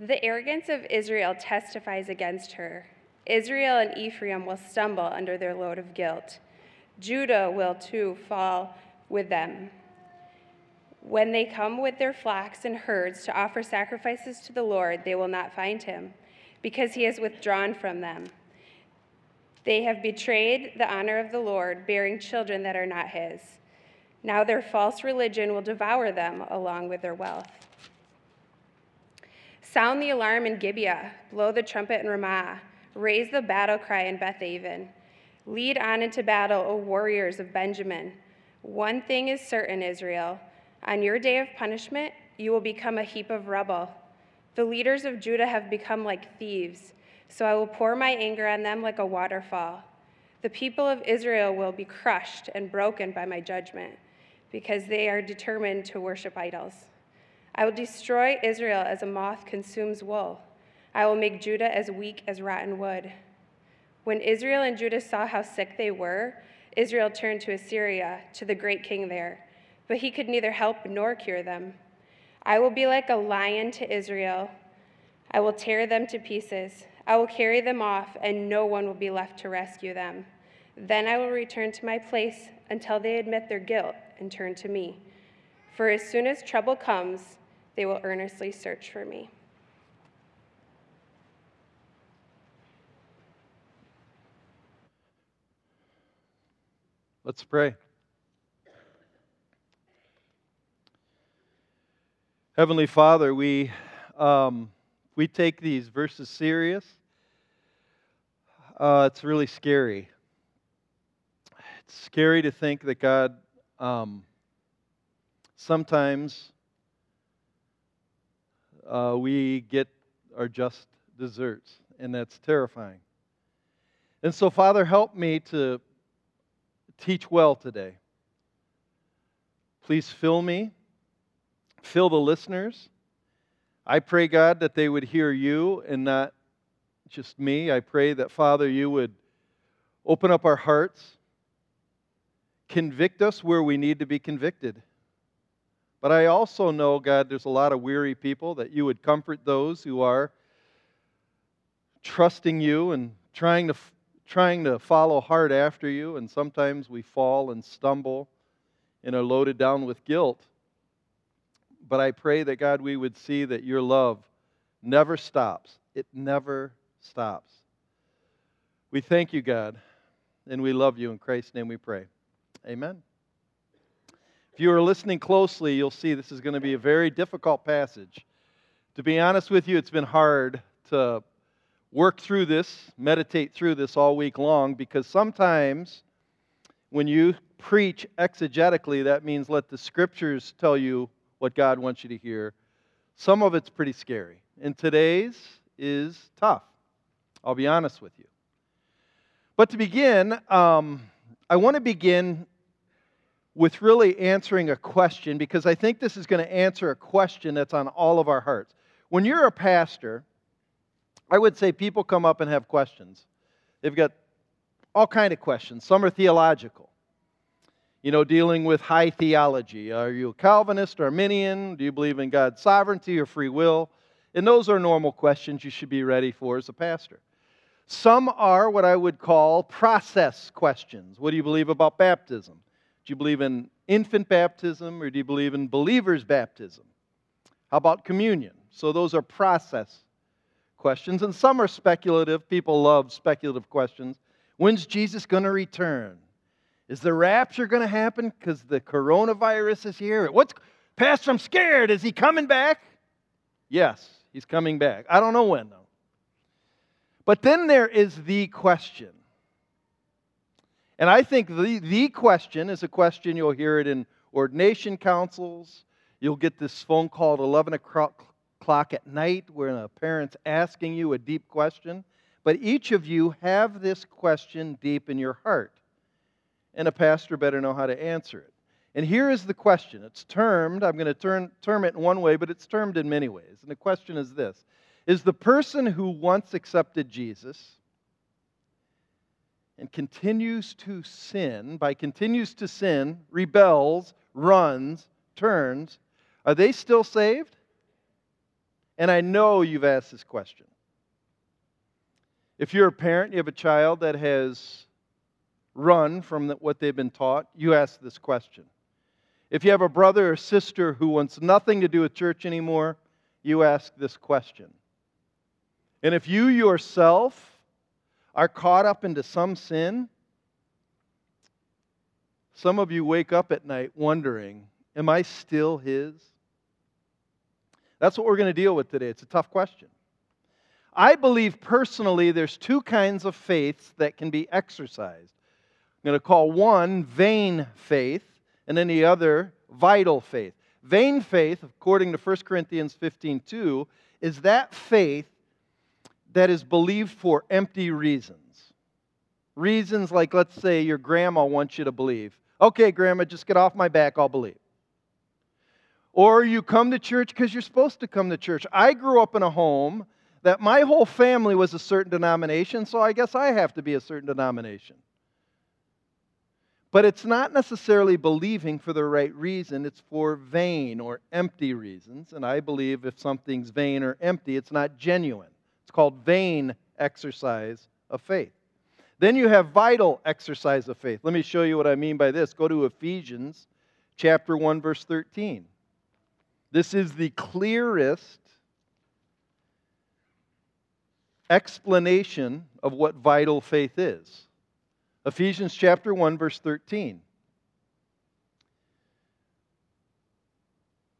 The arrogance of Israel testifies against her. Israel and Ephraim will stumble under their load of guilt. Judah will too fall with them. When they come with their flocks and herds to offer sacrifices to the Lord, they will not find him, because he has withdrawn from them. They have betrayed the honor of the Lord, bearing children that are not his. Now their false religion will devour them along with their wealth. Sound the alarm in Gibeah, blow the trumpet in Ramah, raise the battle cry in Bethaven. Lead on into battle, O warriors of Benjamin. One thing is certain, Israel. On your day of punishment, you will become a heap of rubble. The leaders of Judah have become like thieves, so I will pour my anger on them like a waterfall. The people of Israel will be crushed and broken by my judgment, because they are determined to worship idols. I will destroy Israel as a moth consumes wool. I will make Judah as weak as rotten wood. When Israel and Judah saw how sick they were, Israel turned to Assyria, to the great king there, but he could neither help nor cure them. I will be like a lion to Israel. I will tear them to pieces. I will carry them off, and no one will be left to rescue them. Then I will return to my place until they admit their guilt and turn to me. For as soon as trouble comes, they will earnestly search for me. Let's pray. Heavenly Father, we, um, we take these verses serious. Uh, it's really scary. It's scary to think that God um, sometimes uh, we get our just desserts, and that's terrifying. And so, Father, help me to teach well today. Please fill me, fill the listeners. I pray, God, that they would hear you and not just me. I pray that, Father, you would open up our hearts, convict us where we need to be convicted. But I also know, God, there's a lot of weary people that you would comfort those who are trusting you and trying to trying to follow hard after you, and sometimes we fall and stumble and are loaded down with guilt. But I pray that, God, we would see that your love never stops. It never stops. We thank you, God, and we love you. In Christ's name we pray. Amen. If you are listening closely, you'll see this is going to be a very difficult passage. To be honest with you, it's been hard to work through this, meditate through this all week long, because sometimes when you preach exegetically, that means let the scriptures tell you what God wants you to hear. Some of it's pretty scary. And today's is tough. I'll be honest with you. But to begin, um, I want to begin with really answering a question because I think this is going to answer a question that's on all of our hearts. When you're a pastor, I would say people come up and have questions. They've got all kind of questions. Some are theological. You know, dealing with high theology. Are you a Calvinist, Arminian? Do you believe in God's sovereignty or free will? And those are normal questions you should be ready for as a pastor. Some are what I would call process questions. What do you believe about baptism? Do you believe in infant baptism or do you believe in believer's baptism? How about communion? So those are process questions, and some are speculative. People love speculative questions. When's Jesus going to return? Is the rapture going to happen because the coronavirus is here? What's Pastor, I'm scared. Is he coming back? Yes, he's coming back. I don't know when, though. But then there is the question. And I think the, the question is a question you'll hear it in ordination councils. You'll get this phone call at 11 o'clock at night when a parent's asking you a deep question. But each of you have this question deep in your heart. And a pastor better know how to answer it. And here is the question. It's termed, I'm going to turn, term it in one way, but it's termed in many ways. And the question is this Is the person who once accepted Jesus and continues to sin, by continues to sin, rebels, runs, turns, are they still saved? And I know you've asked this question. If you're a parent, you have a child that has run from what they've been taught, you ask this question. If you have a brother or sister who wants nothing to do with church anymore, you ask this question. And if you yourself are caught up into some sin, some of you wake up at night wondering, Am I still His? That's what we're going to deal with today. It's a tough question. I believe personally there's two kinds of faiths that can be exercised. I'm going to call one vain faith, and then the other vital faith. Vain faith, according to 1 Corinthians 15 2, is that faith that is believed for empty reasons. Reasons like, let's say, your grandma wants you to believe. Okay, grandma, just get off my back, I'll believe. Or you come to church because you're supposed to come to church. I grew up in a home that my whole family was a certain denomination, so I guess I have to be a certain denomination. But it's not necessarily believing for the right reason, it's for vain or empty reasons. And I believe if something's vain or empty, it's not genuine. It's called vain exercise of faith. Then you have vital exercise of faith. Let me show you what I mean by this. Go to Ephesians chapter 1 verse 13. This is the clearest explanation of what vital faith is. Ephesians chapter 1 verse 13.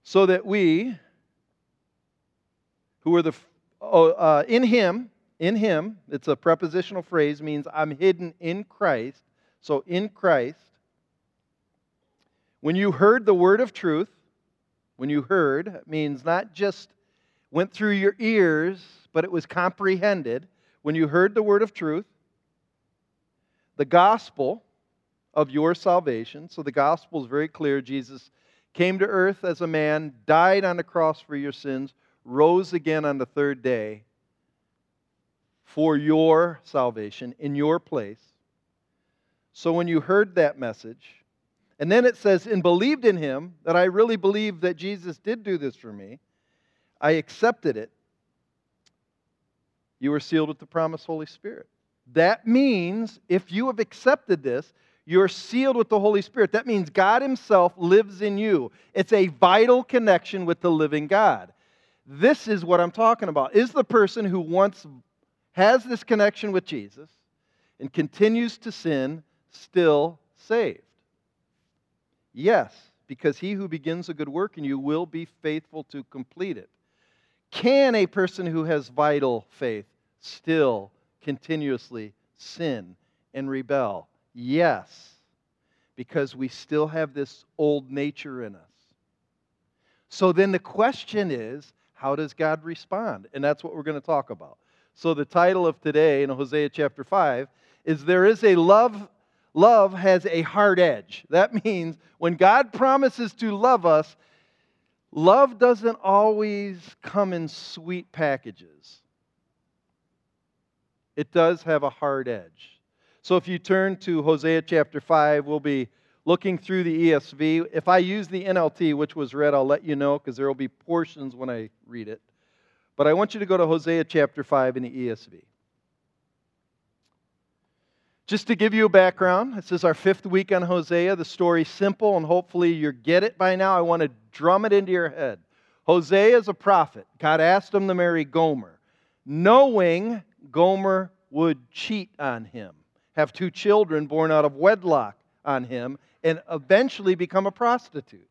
So that we who are the oh, uh, in him in him it's a prepositional phrase means i'm hidden in christ so in christ when you heard the word of truth when you heard it means not just went through your ears but it was comprehended when you heard the word of truth the gospel of your salvation. So the gospel is very clear. Jesus came to earth as a man, died on the cross for your sins, rose again on the third day for your salvation in your place. So when you heard that message, and then it says, and believed in him, that I really believe that Jesus did do this for me, I accepted it. You were sealed with the promised Holy Spirit. That means if you have accepted this, you're sealed with the Holy Spirit. That means God Himself lives in you. It's a vital connection with the living God. This is what I'm talking about. Is the person who once has this connection with Jesus and continues to sin still saved? Yes, because he who begins a good work in you will be faithful to complete it. Can a person who has vital faith still continuously sin and rebel? Yes, because we still have this old nature in us. So then the question is how does God respond? And that's what we're going to talk about. So the title of today in Hosea chapter 5 is There is a love. Love has a hard edge. That means when God promises to love us, love doesn't always come in sweet packages it does have a hard edge. So if you turn to Hosea chapter 5, we'll be looking through the ESV. If I use the NLT, which was read, I'll let you know because there will be portions when I read it. But I want you to go to Hosea chapter 5 in the ESV. Just to give you a background, this is our fifth week on Hosea. The story's simple, and hopefully you get it by now. I want to drum it into your head. Hosea is a prophet. God asked him to marry Gomer, knowing Gomer would cheat on him, have two children born out of wedlock on him, and eventually become a prostitute.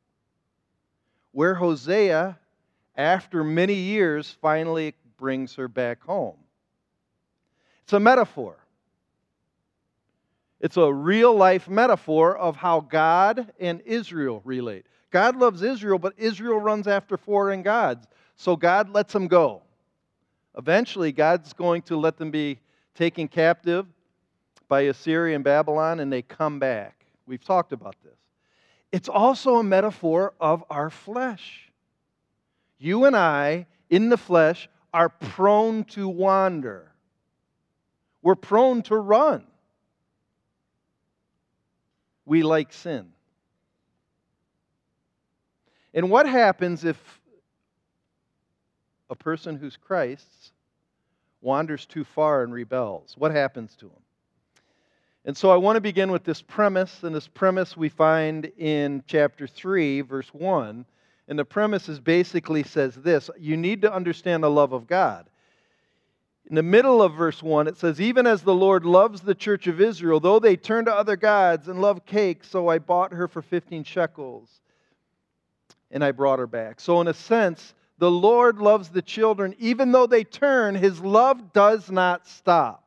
Where Hosea, after many years, finally brings her back home. It's a metaphor. It's a real life metaphor of how God and Israel relate. God loves Israel, but Israel runs after foreign gods. So God lets them go. Eventually, God's going to let them be taken captive by Assyria and Babylon, and they come back. We've talked about this. It's also a metaphor of our flesh. You and I, in the flesh, are prone to wander. We're prone to run. We like sin. And what happens if a person who's Christ's wanders too far and rebels? What happens to him? And so I want to begin with this premise, and this premise we find in chapter 3, verse 1. And the premise is basically says this you need to understand the love of God. In the middle of verse 1, it says, Even as the Lord loves the church of Israel, though they turn to other gods and love cake, so I bought her for 15 shekels and I brought her back. So, in a sense, the Lord loves the children. Even though they turn, his love does not stop,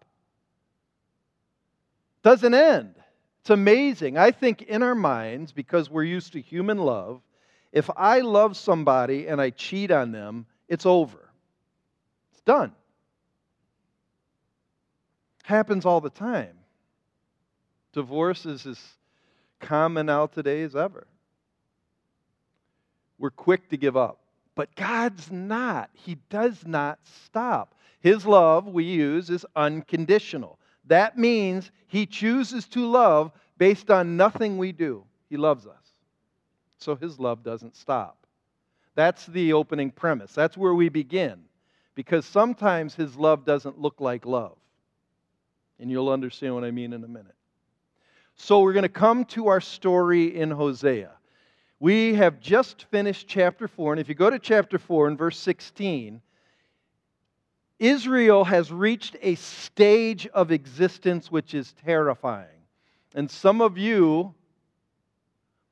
doesn't end. It's amazing. I think in our minds, because we're used to human love, if I love somebody and I cheat on them, it's over. It's done. Happens all the time. Divorce is as common now today as ever. We're quick to give up. But God's not. He does not stop. His love, we use, is unconditional. That means He chooses to love based on nothing we do. He loves us so his love doesn't stop. That's the opening premise. That's where we begin. Because sometimes his love doesn't look like love. And you'll understand what I mean in a minute. So we're going to come to our story in Hosea. We have just finished chapter 4. And if you go to chapter 4 and verse 16, Israel has reached a stage of existence which is terrifying. And some of you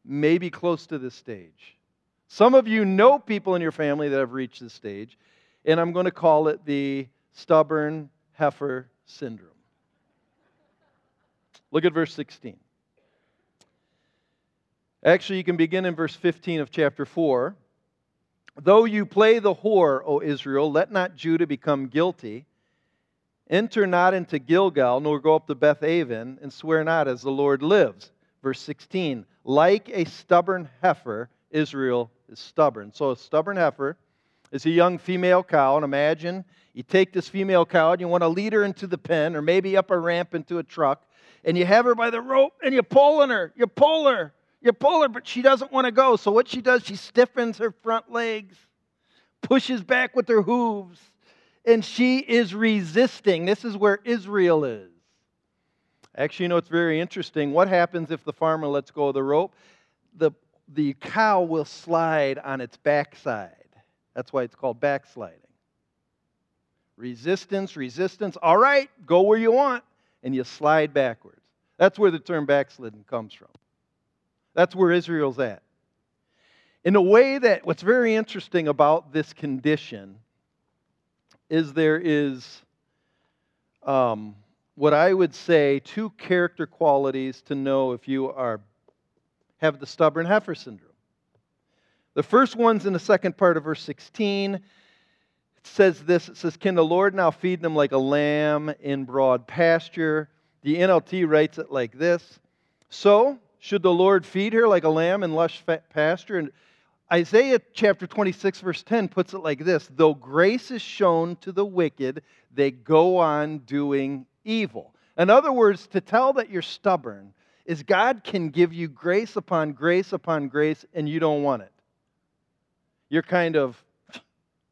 may be close to this stage. Some of you know people in your family that have reached this stage, and I'm going to call it the stubborn heifer syndrome. Look at verse 16. Actually, you can begin in verse 15 of chapter 4. Though you play the whore, O Israel, let not Judah become guilty. Enter not into Gilgal, nor go up to Beth Aven, and swear not as the Lord lives. Verse 16 like a stubborn heifer, Israel is stubborn. So, a stubborn heifer is a young female cow. And imagine you take this female cow and you want to lead her into the pen or maybe up a ramp into a truck, and you have her by the rope and you're pulling her. You pull her. You pull her, but she doesn't want to go. So, what she does, she stiffens her front legs, pushes back with her hooves, and she is resisting. This is where Israel is. Actually, you know, it's very interesting. What happens if the farmer lets go of the rope? The, the cow will slide on its backside. That's why it's called backsliding. Resistance, resistance. All right, go where you want. And you slide backwards. That's where the term backsliding comes from. That's where Israel's at. In a way that what's very interesting about this condition is there is um, what I would say two character qualities to know if you are have the stubborn heifer syndrome. The first one's in the second part of verse 16. It says this it says, Can the Lord now feed them like a lamb in broad pasture? The NLT writes it like this So, should the Lord feed her like a lamb in lush pasture? And Isaiah chapter 26, verse 10 puts it like this Though grace is shown to the wicked, they go on doing evil. In other words, to tell that you're stubborn is God can give you grace upon grace upon grace and you don't want it. You're kind of,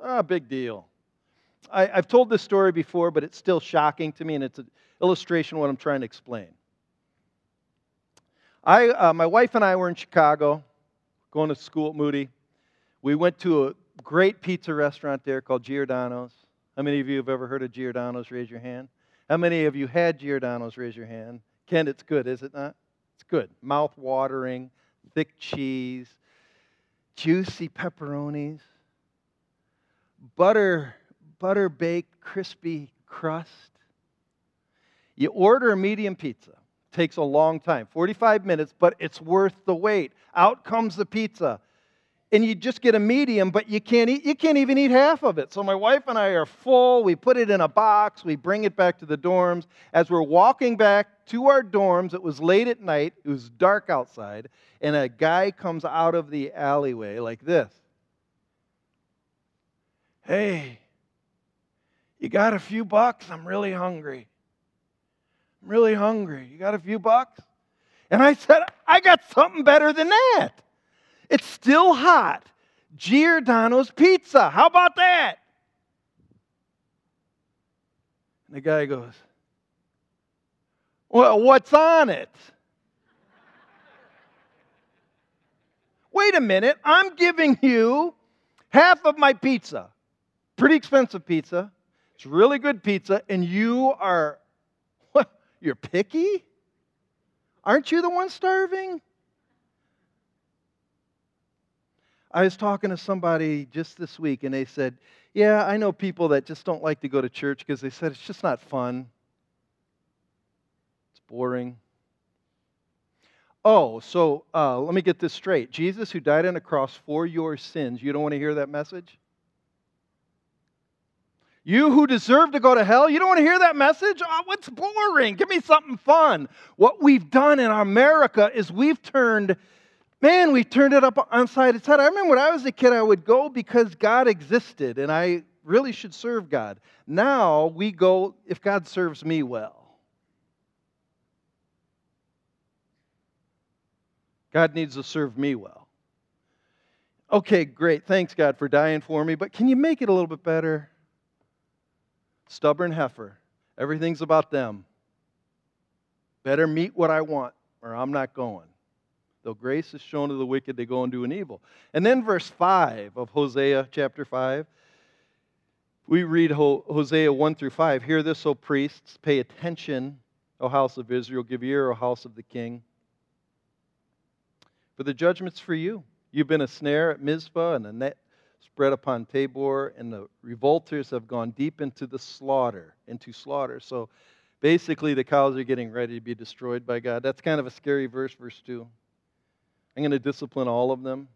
ah, big deal. I, have told this story before, but it's still shocking to me, and it's an illustration of what I'm trying to explain. I, uh, my wife and I were in Chicago, going to school at Moody. We went to a great pizza restaurant there called Giordano's. How many of you have ever heard of Giordano's? Raise your hand. How many of you had Giordano's? Raise your hand. Ken, it's good, is it not? It's good. Mouth watering, thick cheese, juicy pepperonis, butter, butter baked, crispy crust. You order a medium pizza. Takes a long time, 45 minutes, but it's worth the wait. Out comes the pizza and you just get a medium, but you can't eat, you can't even eat half of it. So my wife and I are full. We put it in a box. We bring it back to the dorms. As we're walking back to our dorms, it was late at night. It was dark outside, and a guy comes out of the alleyway like this. Hey, you got a few bucks? I'm really hungry. I'm really hungry. You got a few bucks? And I said, I got something better than that. It's still hot. Giordano's pizza. How about that? And the guy goes, Well, what's on it? Wait a minute, I'm giving you half of my pizza. Pretty expensive pizza. It's really good pizza, and you are, you're picky? Aren't you the one starving? I was talking to somebody just this week, and they said, Yeah, I know people that just don't like to go to church because they said it's just not fun. It's boring. Oh, so uh, let me get this straight. Jesus, who died on the cross for your sins, you don't want to hear that message? You who deserve to go to hell, you don't want to hear that message? Oh, what's boring? Give me something fun. What we've done in America is we've turned, man, we've turned it up on side its head. I remember when I was a kid, I would go because God existed and I really should serve God. Now we go if God serves me well. God needs to serve me well. Okay, great. Thanks, God, for dying for me, but can you make it a little bit better? Stubborn heifer. Everything's about them. Better meet what I want, or I'm not going. Though grace is shown to the wicked, they go and do an evil. And then verse 5 of Hosea chapter 5. We read Hosea 1 through 5. Hear this, O priests, pay attention, O house of Israel, give ear, O house of the king. For the judgment's for you. You've been a snare at Mizpah and a net spread upon Tabor, and the revolters have gone deep into the slaughter, into slaughter. So basically, the cows are getting ready to be destroyed by God. That's kind of a scary verse, verse 2. I'm going to discipline all of them.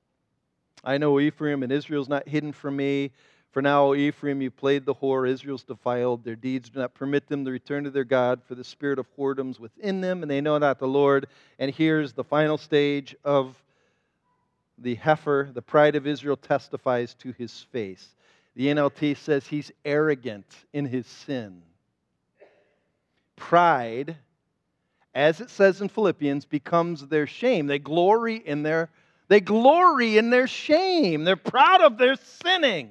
I know Ephraim and Israel's not hidden from me. For now, Ephraim, you played the whore. Israel's defiled. Their deeds do not permit them to return to their God, for the spirit of whoredom's within them, and they know not the Lord. And here's the final stage of the heifer. The pride of Israel testifies to his face. The NLT says he's arrogant in his sin. Pride, as it says in Philippians, becomes their shame. They glory in their they glory in their shame. They're proud of their sinning.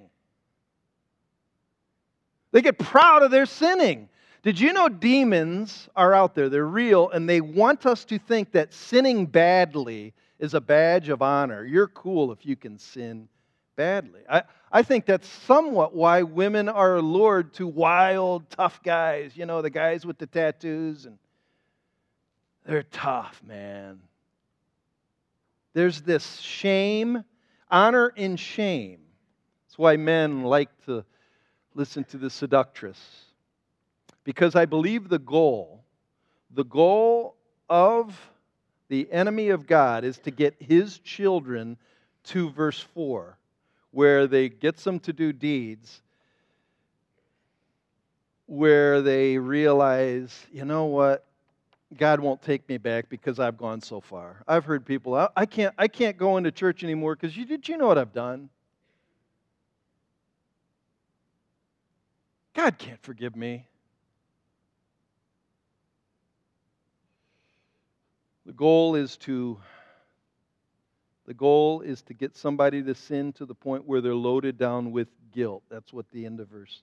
They get proud of their sinning. Did you know demons are out there? They're real, and they want us to think that sinning badly is a badge of honor. You're cool if you can sin badly. I, I think that's somewhat why women are allured to wild, tough guys. You know, the guys with the tattoos, and they're tough, man. There's this shame, honor in shame. That's why men like to listen to the seductress. Because I believe the goal, the goal of the enemy of God is to get his children to verse 4, where they gets them to do deeds where they realize, you know what? God won't take me back because I've gone so far. I've heard people, I, I can't, I can't go into church anymore because you did you know what I've done? God can't forgive me. The goal is to the goal is to get somebody to sin to the point where they're loaded down with guilt. That's what the end of verse.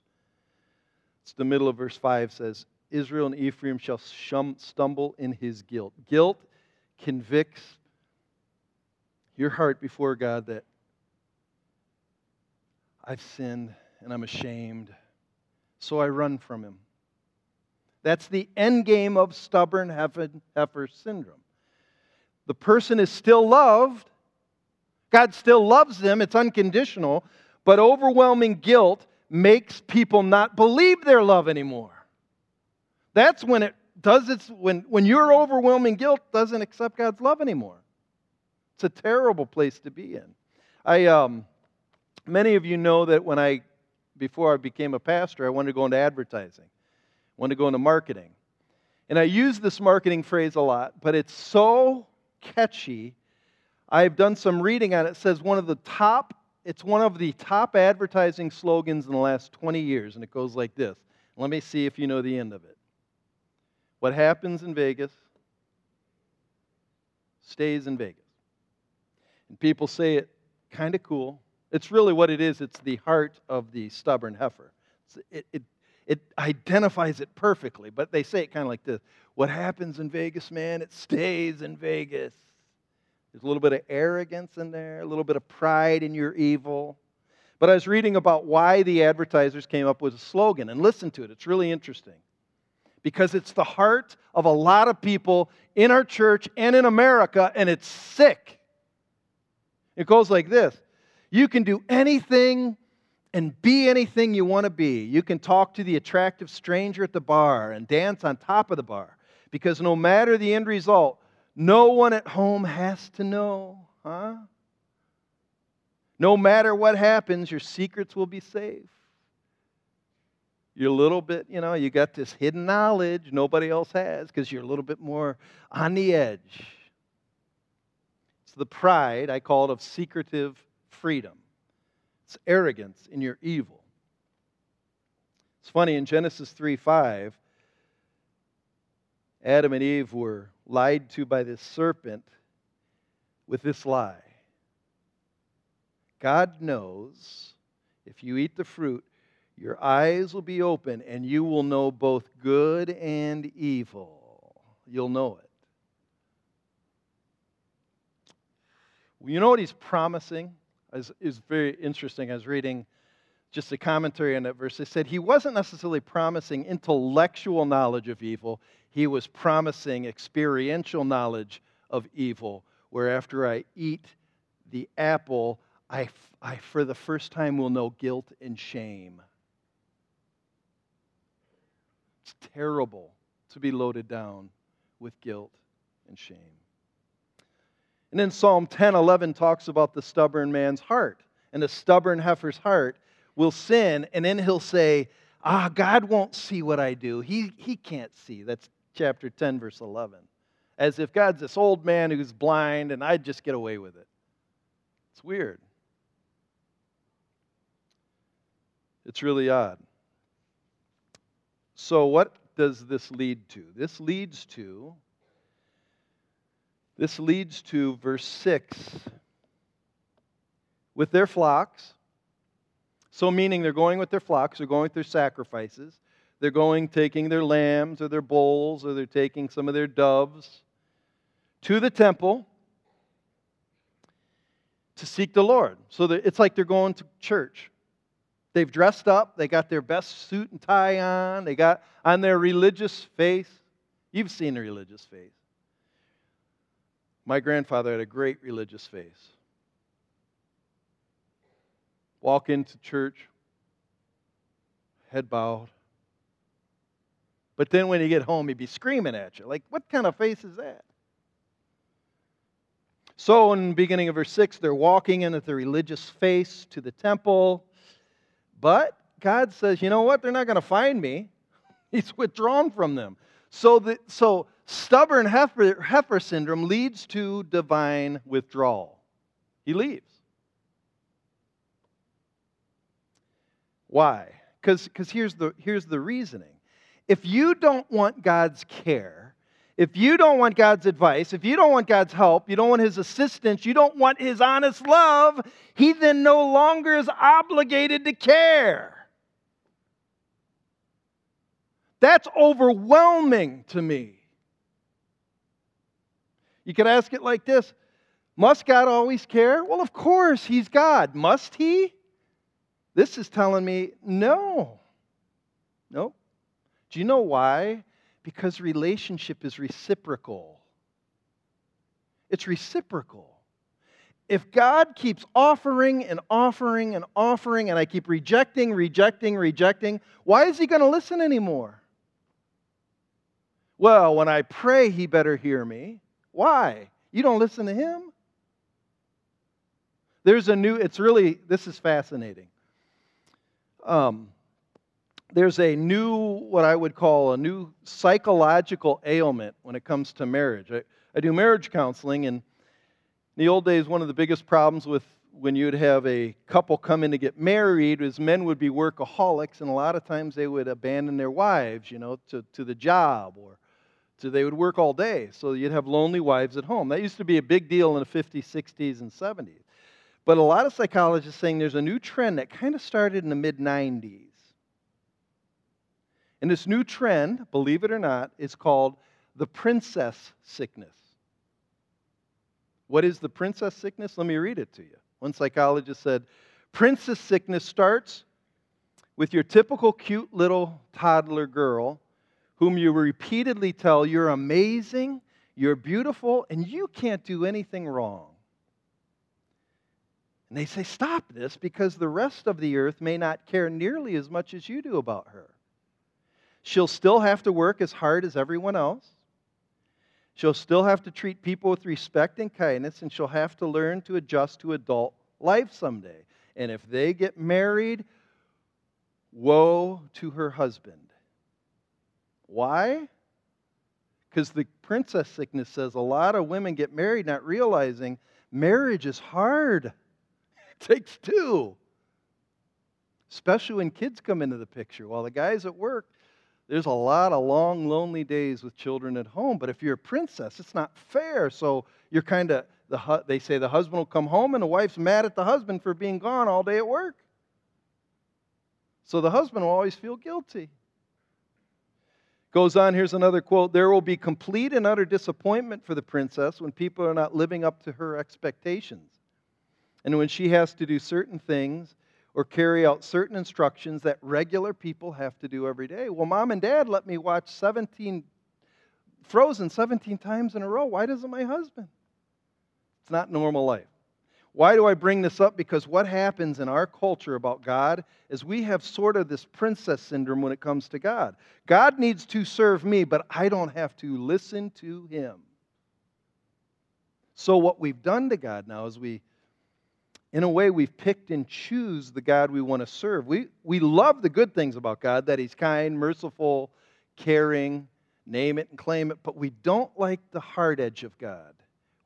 It's the middle of verse 5 says, Israel and Ephraim shall stumble in his guilt. Guilt convicts your heart before God that I've sinned and I'm ashamed so I run from him. That's the end game of stubborn heifer syndrome. The person is still loved. God still loves them. It's unconditional. But overwhelming guilt makes people not believe their love anymore. That's when it does its when when your overwhelming guilt doesn't accept God's love anymore. It's a terrible place to be in. I um, many of you know that when I before I became a pastor, I wanted to go into advertising, I wanted to go into marketing. And I use this marketing phrase a lot, but it's so catchy. I've done some reading on it. It says one of the top, it's one of the top advertising slogans in the last 20 years, and it goes like this. Let me see if you know the end of it. What happens in Vegas stays in Vegas. And people say it kind of cool, it's really what it is it's the heart of the stubborn heifer. It, it, it identifies it perfectly, but they say it kind of like this What happens in Vegas, man, it stays in Vegas. There's a little bit of arrogance in there, a little bit of pride in your evil. But I was reading about why the advertisers came up with a slogan, and listen to it. It's really interesting. Because it's the heart of a lot of people in our church and in America, and it's sick. It goes like this You can do anything and be anything you want to be. You can talk to the attractive stranger at the bar and dance on top of the bar. Because no matter the end result, no one at home has to know, huh? No matter what happens, your secrets will be safe. You're a little bit, you know, you got this hidden knowledge nobody else has because you're a little bit more on the edge. It's the pride, I call it, of secretive freedom. It's arrogance in your evil. It's funny, in Genesis 3 5, Adam and Eve were lied to by this serpent with this lie God knows if you eat the fruit, your eyes will be open and you will know both good and evil. You'll know it. Well, You know what he's promising? Is, is very interesting. I was reading just a commentary on that verse. They said he wasn't necessarily promising intellectual knowledge of evil, he was promising experiential knowledge of evil, where after I eat the apple, I, I, for the first time, will know guilt and shame. It's terrible to be loaded down with guilt and shame. And then Psalm 10 11 talks about the stubborn man's heart. And the stubborn heifer's heart will sin, and then he'll say, Ah, God won't see what I do. He, he can't see. That's chapter 10, verse 11. As if God's this old man who's blind and I'd just get away with it. It's weird. It's really odd. So, what does this lead to? This leads to this leads to verse 6. With their flocks, so meaning they're going with their flocks, they're going with their sacrifices, they're going taking their lambs or their bulls or they're taking some of their doves to the temple to seek the Lord. So it's like they're going to church. They've dressed up, they got their best suit and tie on, they got on their religious face. You've seen a religious face. My grandfather had a great religious face. Walk into church, head bowed. But then when you get home, he'd be screaming at you. Like, what kind of face is that? So, in beginning of verse 6, they're walking in with the religious face to the temple. But God says, you know what? They're not going to find me. He's withdrawn from them. So, the, so stubborn heifer, heifer syndrome leads to divine withdrawal. He leaves. Why? Because here's the, here's the reasoning. If you don't want God's care, if you don't want God's advice, if you don't want God's help, you don't want His assistance, you don't want His honest love, He then no longer is obligated to care. That's overwhelming to me. You could ask it like this Must God always care? Well, of course, He's God. Must He? This is telling me no. No. Do you know why? Because relationship is reciprocal. It's reciprocal. If God keeps offering and offering and offering, and I keep rejecting, rejecting, rejecting, why is He going to listen anymore? Well, when I pray, He better hear me. Why? You don't listen to Him? There's a new, it's really, this is fascinating. Um, there's a new, what I would call a new psychological ailment when it comes to marriage. I, I do marriage counseling, and in the old days, one of the biggest problems with when you'd have a couple come in to get married is men would be workaholics, and a lot of times they would abandon their wives, you know, to, to the job or to they would work all day. So you'd have lonely wives at home. That used to be a big deal in the 50s, 60s, and 70s. But a lot of psychologists saying there's a new trend that kind of started in the mid 90s And this new trend, believe it or not, is called the princess sickness. What is the princess sickness? Let me read it to you. One psychologist said Princess sickness starts with your typical cute little toddler girl whom you repeatedly tell you're amazing, you're beautiful, and you can't do anything wrong. And they say, Stop this because the rest of the earth may not care nearly as much as you do about her. She'll still have to work as hard as everyone else. She'll still have to treat people with respect and kindness, and she'll have to learn to adjust to adult life someday. And if they get married, woe to her husband. Why? Because the princess sickness says a lot of women get married not realizing marriage is hard. It takes two. Especially when kids come into the picture. While the guy's at work, there's a lot of long, lonely days with children at home. But if you're a princess, it's not fair. So you're kind of, the, they say the husband will come home and the wife's mad at the husband for being gone all day at work. So the husband will always feel guilty. Goes on, here's another quote There will be complete and utter disappointment for the princess when people are not living up to her expectations. And when she has to do certain things or carry out certain instructions that regular people have to do every day. Well, mom and dad let me watch 17 Frozen 17 times in a row. Why doesn't my husband? It's not normal life. Why do I bring this up? Because what happens in our culture about God is we have sort of this princess syndrome when it comes to God. God needs to serve me, but I don't have to listen to him. So, what we've done to God now is we, in a way, we've picked and choose the God we want to serve. We, we love the good things about God, that He's kind, merciful, caring, name it and claim it, but we don't like the hard edge of God,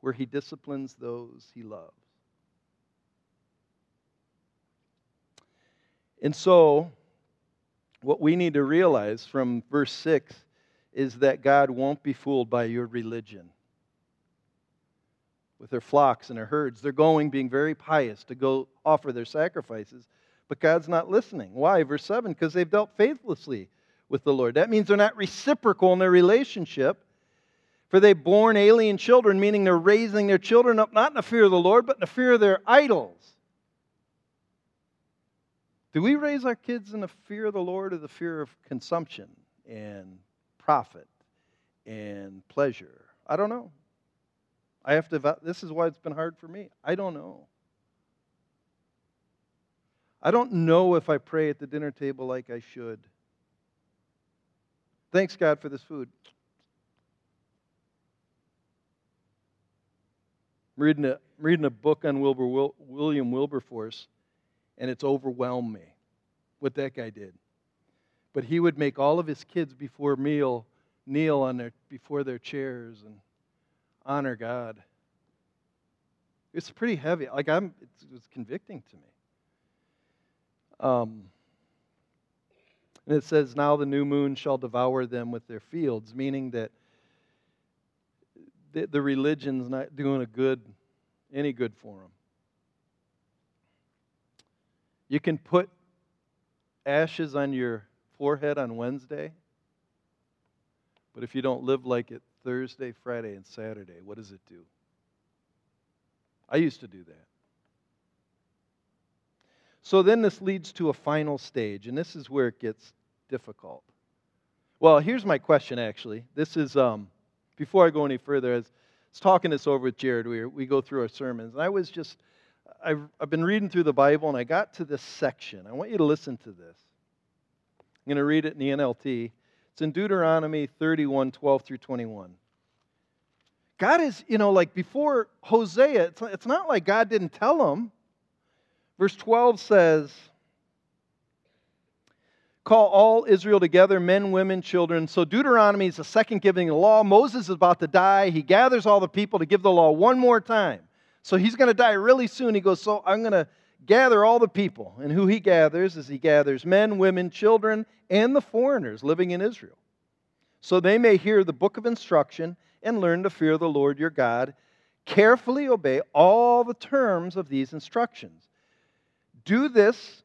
where He disciplines those He loves. And so, what we need to realize from verse 6 is that God won't be fooled by your religion. With their flocks and their herds, they're going being very pious to go offer their sacrifices, but God's not listening. Why? Verse 7 because they've dealt faithlessly with the Lord. That means they're not reciprocal in their relationship. For they've born alien children, meaning they're raising their children up not in the fear of the Lord, but in the fear of their idols. Do we raise our kids in the fear of the Lord or the fear of consumption and profit and pleasure? I don't know. I have to, this is why it's been hard for me. I don't know. I don't know if I pray at the dinner table like I should. Thanks, God, for this food. I'm reading a, reading a book on Wilbur, William Wilberforce and it's overwhelmed me what that guy did. But he would make all of his kids before meal kneel on their before their chairs and honor God. It's pretty heavy. Like I'm, it was convicting to me. Um, and it says, "Now the new moon shall devour them with their fields," meaning that the, the religion's not doing a good, any good for them. You can put ashes on your forehead on Wednesday, but if you don't live like it Thursday, Friday, and Saturday, what does it do? I used to do that. So then this leads to a final stage, and this is where it gets difficult. Well, here's my question actually. This is, um, before I go any further, I was, talking this over with Jared. We, we go through our sermons, and I was just I've, I've been reading through the Bible and I got to this section. I want you to listen to this. I'm going to read it in the NLT. It's in Deuteronomy 31 12 through 21. God is, you know, like before Hosea, it's, it's not like God didn't tell him. Verse 12 says, Call all Israel together, men, women, children. So Deuteronomy is the second giving of the law. Moses is about to die. He gathers all the people to give the law one more time. So he's going to die really soon. He goes, So I'm going to gather all the people. And who he gathers is he gathers men, women, children, and the foreigners living in Israel. So they may hear the book of instruction and learn to fear the Lord your God. Carefully obey all the terms of these instructions. Do this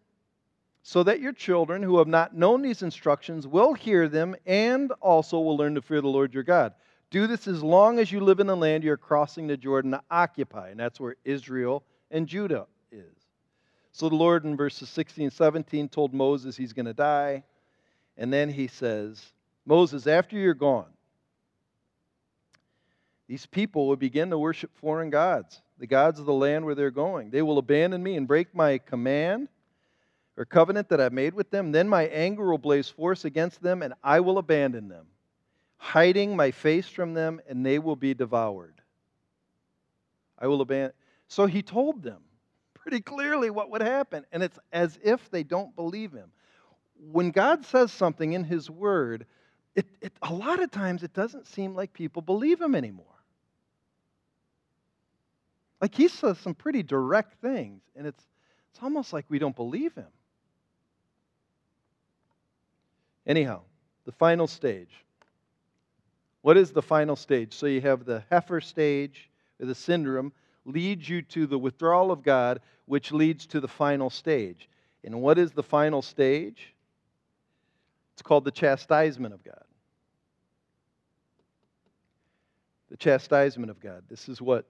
so that your children who have not known these instructions will hear them and also will learn to fear the Lord your God. Do this as long as you live in the land you're crossing the Jordan to occupy. And that's where Israel and Judah is. So the Lord in verses 16 and 17 told Moses he's going to die. And then he says, Moses, after you're gone, these people will begin to worship foreign gods, the gods of the land where they're going. They will abandon me and break my command or covenant that I've made with them. Then my anger will blaze force against them, and I will abandon them, hiding my face from them, and they will be devoured. I will abandon. So he told them pretty clearly what would happen, and it's as if they don't believe him. When God says something in his word, it, it, a lot of times it doesn't seem like people believe him anymore. Like he says some pretty direct things, and it's, it's almost like we don't believe him. Anyhow, the final stage. What is the final stage? So you have the heifer stage, the syndrome, leads you to the withdrawal of God, which leads to the final stage. And what is the final stage? It's called the chastisement of God. The chastisement of God. This is what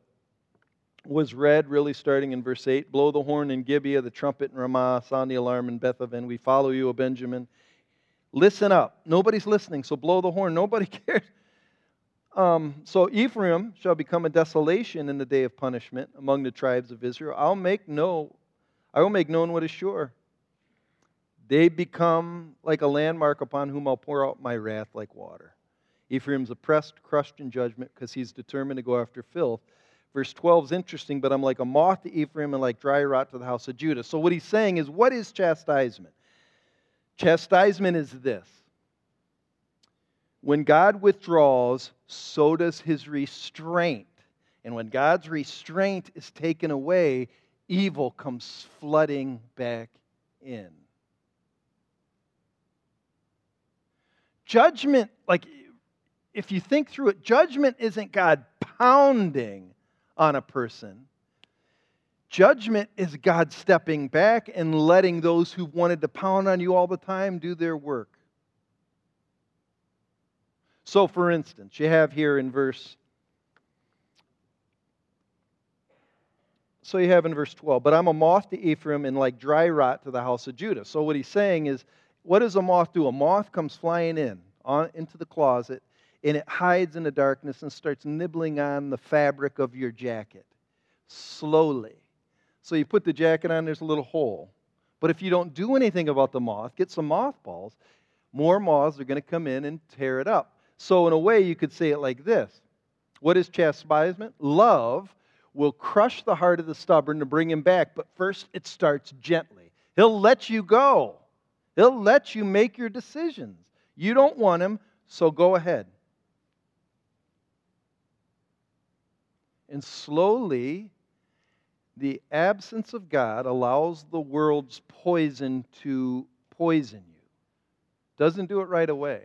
was read, really starting in verse 8 Blow the horn in Gibeah, the trumpet in Ramah, sound the alarm in Bethaven. We follow you, O Benjamin. Listen up. Nobody's listening, so blow the horn. Nobody cares. Um, so Ephraim shall become a desolation in the day of punishment among the tribes of Israel. I'll make no, I will make known what is sure. They become like a landmark upon whom I'll pour out my wrath like water. Ephraim's oppressed, crushed in judgment because he's determined to go after filth. Verse 12 is interesting, but I'm like a moth to Ephraim and like dry rot to the house of Judah. So what he's saying is, what is chastisement? Chastisement is this when God withdraws, so does his restraint. And when God's restraint is taken away, evil comes flooding back in. Judgment, like if you think through it, judgment isn't God pounding on a person. Judgment is God stepping back and letting those who wanted to pound on you all the time do their work. So, for instance, you have here in verse. So you have in verse 12, but I'm a moth to Ephraim and like dry rot to the house of Judah. So what he's saying is, what does a moth do? A moth comes flying in on, into the closet and it hides in the darkness and starts nibbling on the fabric of your jacket slowly. So you put the jacket on, there's a little hole. But if you don't do anything about the moth, get some mothballs, more moths are going to come in and tear it up. So, in a way, you could say it like this What is chastisement? Love will crush the heart of the stubborn to bring him back, but first it starts gently. He'll let you go, he'll let you make your decisions. You don't want him, so go ahead. And slowly, the absence of God allows the world's poison to poison you. Doesn't do it right away.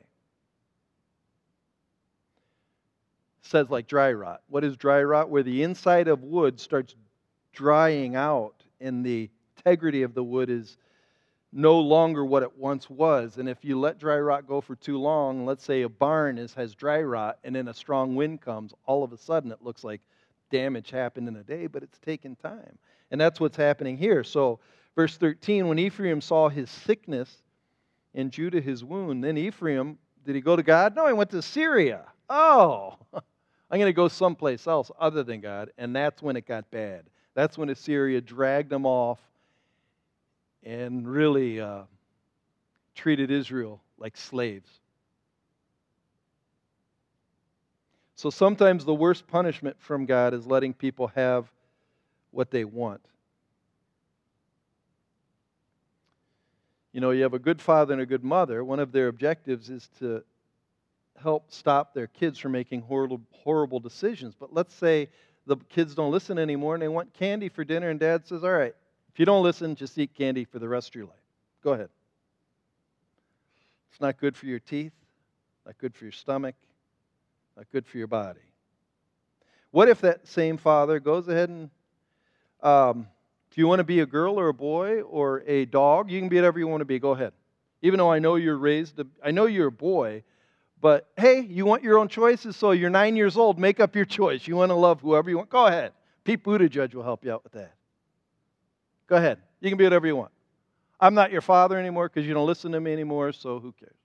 Says like dry rot. What is dry rot? Where the inside of wood starts drying out and the integrity of the wood is no longer what it once was. And if you let dry rot go for too long, let's say a barn is, has dry rot and then a strong wind comes, all of a sudden it looks like damage happened in a day, but it's taken time. And that's what's happening here. So, verse 13 when Ephraim saw his sickness and Judah his wound, then Ephraim, did he go to God? No, he went to Syria. Oh, I'm going to go someplace else other than God. And that's when it got bad. That's when Assyria dragged them off and really uh, treated Israel like slaves. So sometimes the worst punishment from God is letting people have what they want. You know, you have a good father and a good mother. One of their objectives is to help stop their kids from making horrible, horrible decisions. But let's say the kids don't listen anymore and they want candy for dinner, and dad says, All right, if you don't listen, just eat candy for the rest of your life. Go ahead. It's not good for your teeth, not good for your stomach, not good for your body. What if that same father goes ahead and um, If you want to be a girl or a boy or a dog, you can be whatever you want to be. Go ahead. Even though I know you're raised, I know you're a boy, but hey, you want your own choices, so you're nine years old, make up your choice. You want to love whoever you want, go ahead. Pete Buttigieg will help you out with that. Go ahead. You can be whatever you want. I'm not your father anymore because you don't listen to me anymore, so who cares?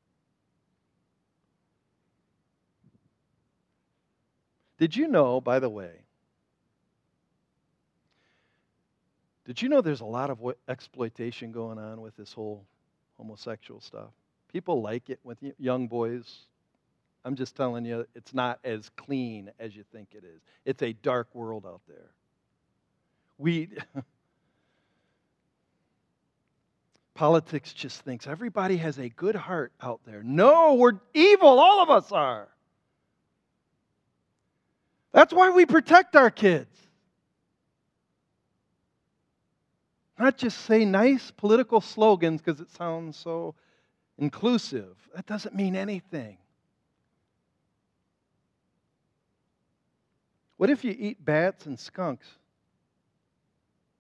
Did you know, by the way, did you know there's a lot of exploitation going on with this whole homosexual stuff? People like it with young boys. I'm just telling you, it's not as clean as you think it is. It's a dark world out there. We. Politics just thinks everybody has a good heart out there. No, we're evil. All of us are. That's why we protect our kids. Not just say nice political slogans because it sounds so inclusive. That doesn't mean anything. What if you eat bats and skunks?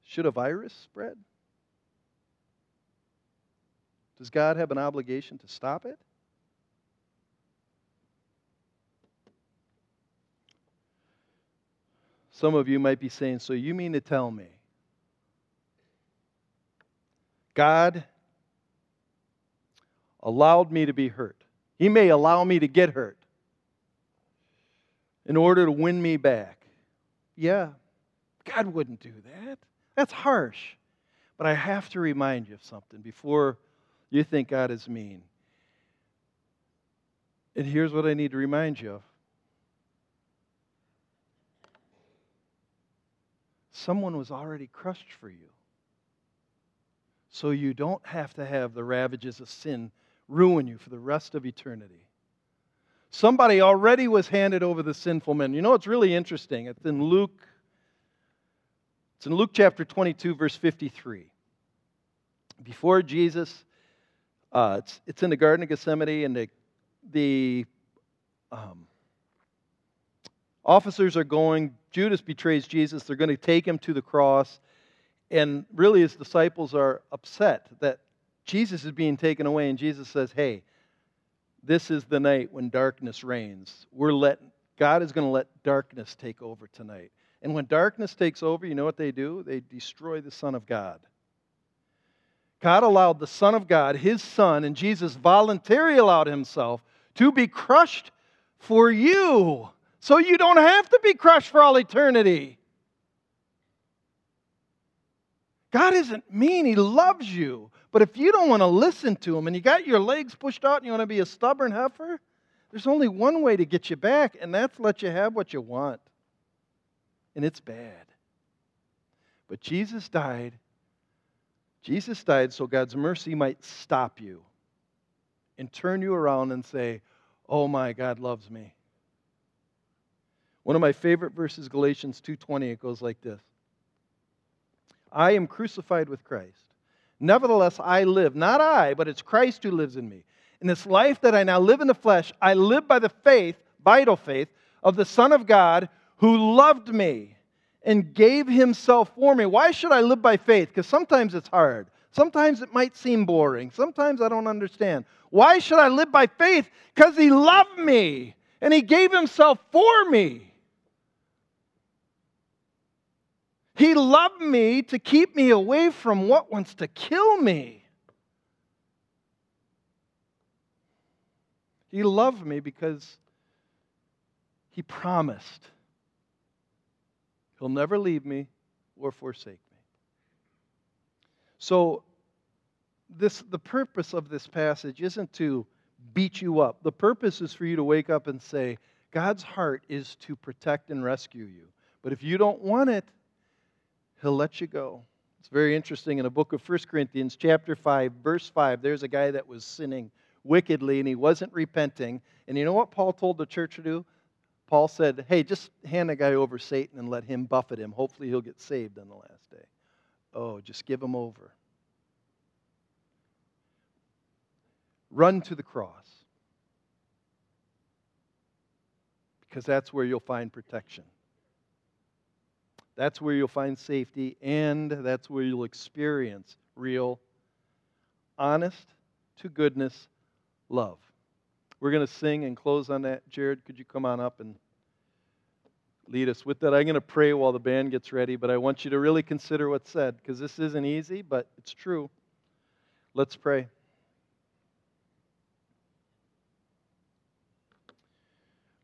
Should a virus spread? Does God have an obligation to stop it? Some of you might be saying, So you mean to tell me God allowed me to be hurt? He may allow me to get hurt in order to win me back. Yeah, God wouldn't do that. That's harsh. But I have to remind you of something before you think God is mean. And here's what I need to remind you of someone was already crushed for you. So you don't have to have the ravages of sin ruin you for the rest of eternity. Somebody already was handed over the sinful men. You know what's really interesting? It's in Luke. It's in Luke chapter 22, verse 53. Before Jesus uh, it's, it's in the Garden of Gethsemane, and the, the um, officers are going. Judas betrays Jesus. They're going to take him to the cross. And really, his disciples are upset that Jesus is being taken away. And Jesus says, Hey, this is the night when darkness reigns. We're letting, God is going to let darkness take over tonight. And when darkness takes over, you know what they do? They destroy the Son of God. God allowed the Son of God, his Son, and Jesus voluntarily allowed himself to be crushed for you. So you don't have to be crushed for all eternity. God isn't mean, He loves you. But if you don't want to listen to Him and you got your legs pushed out and you want to be a stubborn heifer, there's only one way to get you back, and that's let you have what you want. And it's bad. But Jesus died Jesus died so God's mercy might stop you and turn you around and say, "Oh my, God loves me." One of my favorite verses Galatians 2:20 it goes like this. I am crucified with Christ. Nevertheless I live, not I, but it's Christ who lives in me. In this life that I now live in the flesh, I live by the faith, vital faith of the Son of God who loved me and gave himself for me. Why should I live by faith? Because sometimes it's hard. Sometimes it might seem boring. Sometimes I don't understand. Why should I live by faith? Because he loved me and he gave himself for me. He loved me to keep me away from what wants to kill me. He loved me because he promised He'll never leave me or forsake me. So, this, the purpose of this passage isn't to beat you up. The purpose is for you to wake up and say, God's heart is to protect and rescue you. But if you don't want it, He'll let you go. It's very interesting in the book of 1 Corinthians, chapter 5, verse 5, there's a guy that was sinning wickedly and he wasn't repenting. And you know what Paul told the church to do? Paul said, Hey, just hand the guy over Satan and let him buffet him. Hopefully he'll get saved on the last day. Oh, just give him over. Run to the cross. Because that's where you'll find protection. That's where you'll find safety, and that's where you'll experience real, honest to goodness love. We're going to sing and close on that. Jared, could you come on up and lead us with that? I'm going to pray while the band gets ready, but I want you to really consider what's said because this isn't easy, but it's true. Let's pray.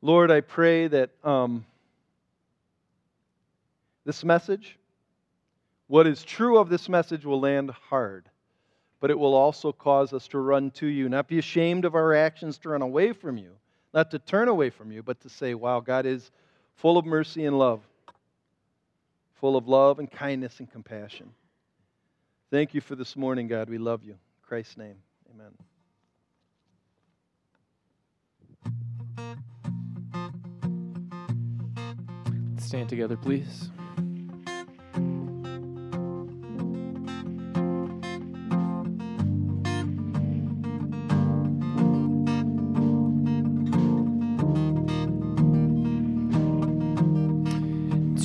Lord, I pray that um, this message, what is true of this message, will land hard but it will also cause us to run to you, not be ashamed of our actions to run away from you, not to turn away from you, but to say, wow, God is full of mercy and love, full of love and kindness and compassion. Thank you for this morning, God. We love you. In Christ's name, amen. Stand together, please.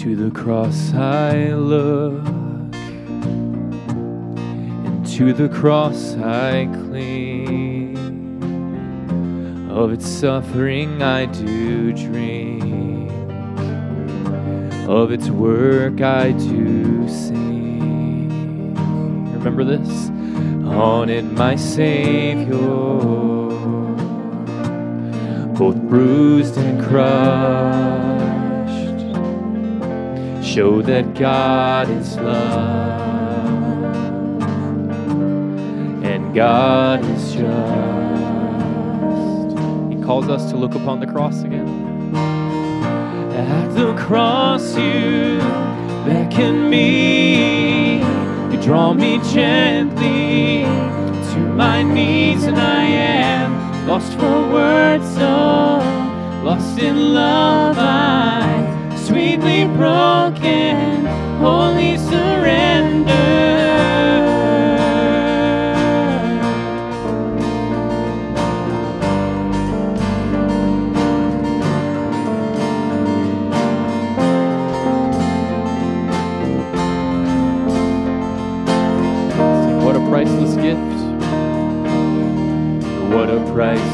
To the cross I look, and to the cross I cling. Of its suffering I do drink, of its work I do sing. Remember this? On it, my Savior, both bruised and crushed show that God is love and God is just. He calls us to look upon the cross again. At the cross, you beckon me, you draw me gently to my knees, and I am lost for words, so lost in love. I sweetly broken, holy surrender. What a priceless gift. What a priceless